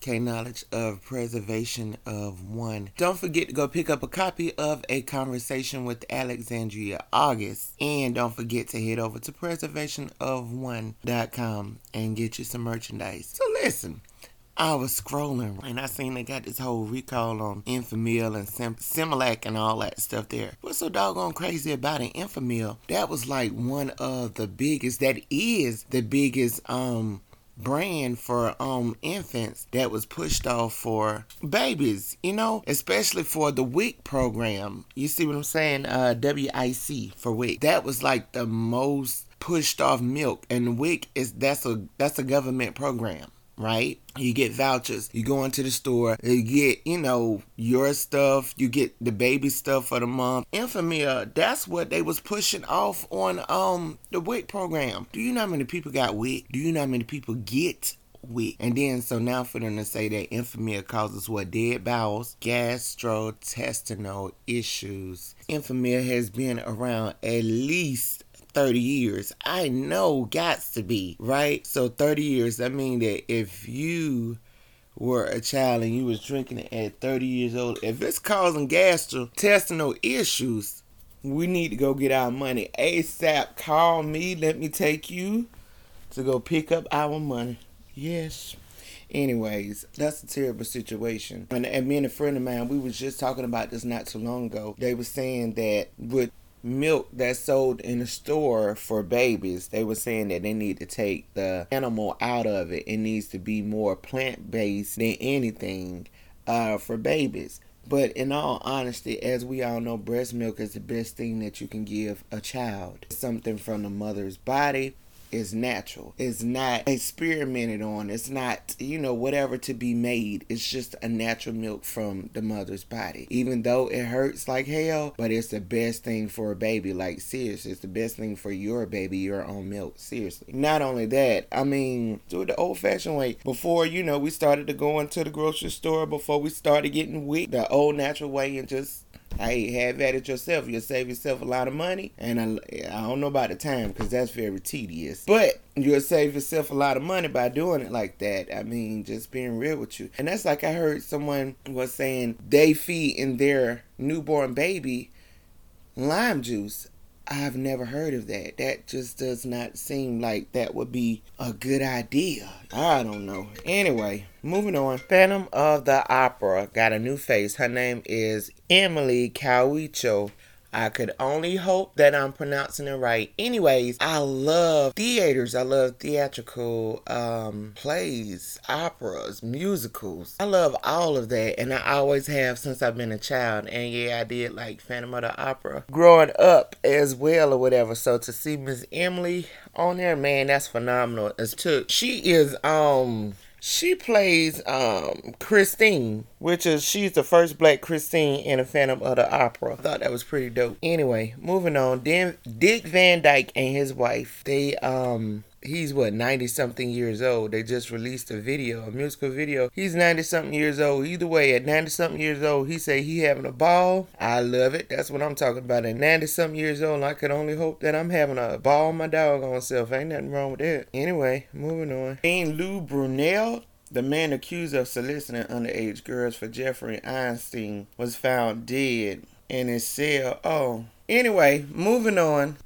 K Knowledge of Preservation of One. Don't forget to go pick up a copy of A Conversation with Alexandria August. And don't forget to head over to preservationofone.com and get you some merchandise. So listen. I was scrolling and I seen they got this whole recall on Enfamil and Sim- Similac and all that stuff there. What's so doggone crazy about an Enfamil? That was like one of the biggest, that is the biggest um brand for um infants that was pushed off for babies, you know, especially for the WIC program. You see what I'm saying? Uh WIC for WIC. That was like the most pushed off milk and WIC is that's a that's a government program right? You get vouchers. You go into the store. You get, you know, your stuff. You get the baby stuff for the month. Enfamil, that's what they was pushing off on um the WIC program. Do you know how many people got WIC? Do you know how many people get WIC? And then so now for them to say that Enfamil causes what dead bowels, gastrointestinal issues. Enfamil has been around at least 30 years. I know gots to be, right? So 30 years, I mean that if you were a child and you was drinking at 30 years old, if it's causing gastrointestinal issues, we need to go get our money ASAP. Call me, let me take you to go pick up our money. Yes. Anyways, that's a terrible situation. And, and me and a friend of mine, we was just talking about this not too long ago. They were saying that with milk that's sold in the store for babies, they were saying that they need to take the animal out of it. It needs to be more plant based than anything uh, for babies. But in all honesty, as we all know, breast milk is the best thing that you can give a child. something from the mother's body is natural. It's not experimented on. It's not, you know, whatever to be made. It's just a natural milk from the mother's body. Even though it hurts like hell, but it's the best thing for a baby. Like, seriously, it's the best thing for your baby, your own milk. Seriously. Not only that, I mean, do it the old fashioned way. Before, you know, we started to go into the grocery store, before we started getting weak, the old natural way and just Hey, have at it yourself. You'll save yourself a lot of money. And I, I don't know about the time because that's very tedious. But you'll save yourself a lot of money by doing it like that. I mean, just being real with you. And that's like I heard someone was saying they feed in their newborn baby lime juice. I've never heard of that. That just does not seem like that would be a good idea. I don't know. Anyway, moving on. Phantom of the Opera got a new face. Her name is Emilie Kouatchou. I could only hope that I'm pronouncing it right. Anyways, I love theaters. I love theatrical um, plays, operas, musicals. I love all of that, and I always have since I've been a child. And yeah, I did like Phantom of the Opera growing up as well, or whatever. So to see Miss Emily on there, man, that's phenomenal. As to she is um she plays um, Christine, which is she's the first black Christine in a Phantom of the Opera. I thought that was pretty dope. Anyway, moving on. Then Dick Van Dyke and his wife, they um he's what 90 something years old. They just released a video a musical video. He's 90 something years old. Either way at 90 something years old he say he having a ball. I love it. That's what i'm talking about. At 90 something years old i could only hope that i'm having a ball my doggone self. Ain't nothing wrong with that. Anyway moving on. Jean-Luc Brunel the man accused of soliciting underage girls for Jeffrey Epstein was found dead in his cell. Oh, anyway, moving on.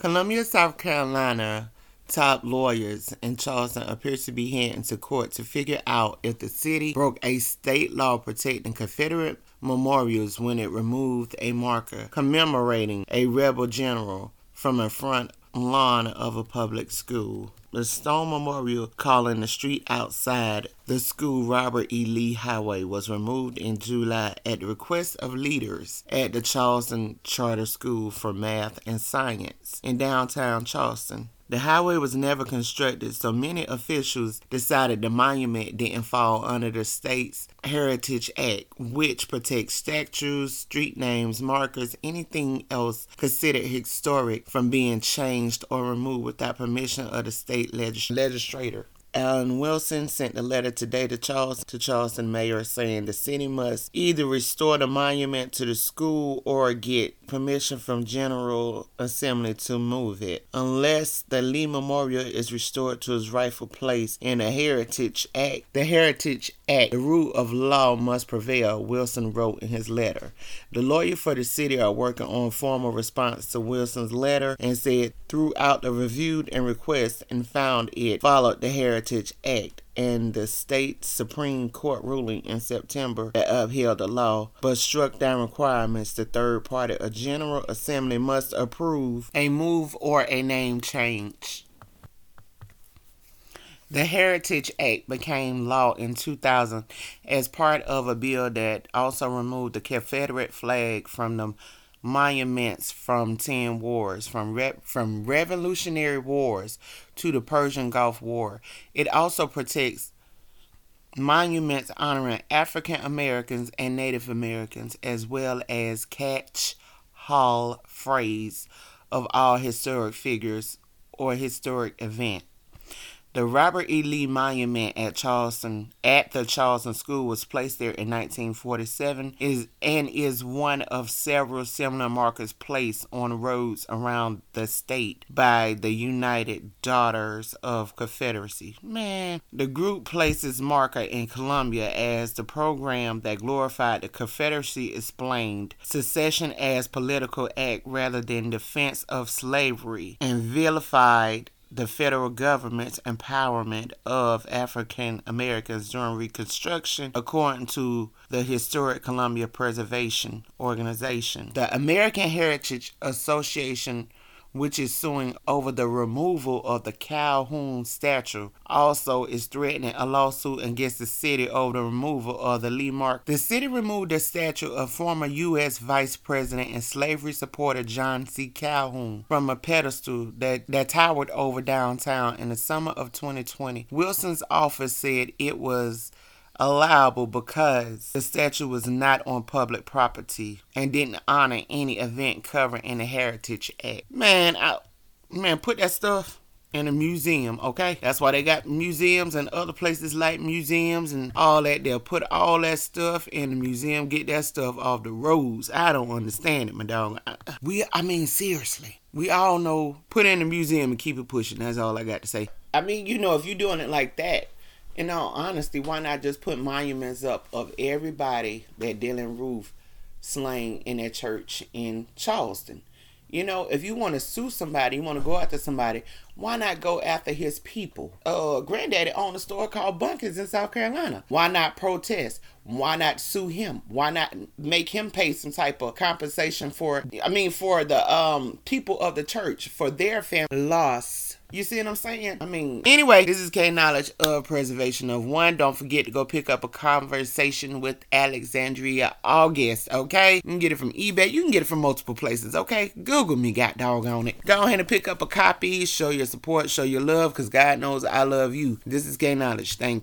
Columbia, South Carolina top lawyers in Charleston appear to be heading to court to figure out if the city broke a state law protecting Confederate memorials when it removed a marker commemorating a rebel general from a front lawn of a public school. The stone memorial calling the street outside the school Robert E. Lee Highway was removed in July at the request of leaders at the Charleston Charter School for Math and Science in downtown Charleston. The highway was never constructed, so many officials decided the monument didn't fall under the state's Heritage Act, which protects statues, street names, markers, anything else considered historic from being changed or removed without permission of the state legis- legislature. Alan Wilson sent a letter today to Charles to Charleston mayor saying the city must either restore the monument to the school or get permission from General Assembly to move it unless the Lee Memorial is restored to its rightful place in the Heritage Act. The Heritage Act, the rule of law must prevail, Wilson wrote in his letter. The lawyer for the city are working on formal response to Wilson's letter and said throughout the reviewed and request and found it followed the Heritage Act and the state Supreme Court ruling in September that upheld the law but struck down requirements the third party a General Assembly must approve a move or a name change. The Heritage Act became law in 2000 as part of a bill that also removed the Confederate flag from the monuments from 10 wars, from, Re- from Revolutionary Wars to the Persian Gulf War. It also protects monuments honoring African Americans and Native Americans, as well as catch hall phrase of all historic figures or historic event. The Robert E. Lee Monument at Charleston at the Charleston School was placed there in 1947 is and is one of several similar markers placed on roads around the state by the United Daughters of Confederacy. Man, the group places marker in Columbia as the program that glorified the Confederacy explained secession as political act rather than defense of slavery and vilified the federal government's empowerment of African Americans during Reconstruction, according to the Historic Columbia Preservation Organization. The American Heritage Association which is suing over the removal of the Calhoun statue, also is threatening a lawsuit against the city over the removal of the Lee Mark. The city removed the statue of former U.S. Vice President and slavery supporter John C. Calhoun from a pedestal that, that towered over downtown in the summer of 2020. Wilson's office said it was allowable because the statue was not on public property and didn't honor any event covered in the Heritage Act. Man, I, man, put that stuff in a museum, okay? That's why they got museums and other places like museums and all that. They'll put all that stuff in the museum, get that stuff off the roads. I don't understand it, my dog. We, I mean, seriously. We all know put in a museum and keep it pushing. That's all I got to say. I mean, you know, if you're doing it like that, in all honesty, why not just put monuments up of everybody that Dylann Roof slain in that church in Charleston? You know, if you want to sue somebody, you want to go after somebody, why not go after his people? Uh, Granddaddy owned a store called Bunkers in South Carolina. Why not protest? Why not sue him? Why not make him pay some type of compensation for? I mean, for the um people of the church for their family loss you see what I'm saying? I mean, anyway, this is K Knowledge of Preservation of One. Don't forget to go pick up a conversation with Alexandria August, okay? You can get it from eBay. You can get it from multiple places, okay? Google me, got dog on it. Go ahead and pick up a copy. Show your support, show your love, because God knows I love you. This is K Knowledge. Thank you.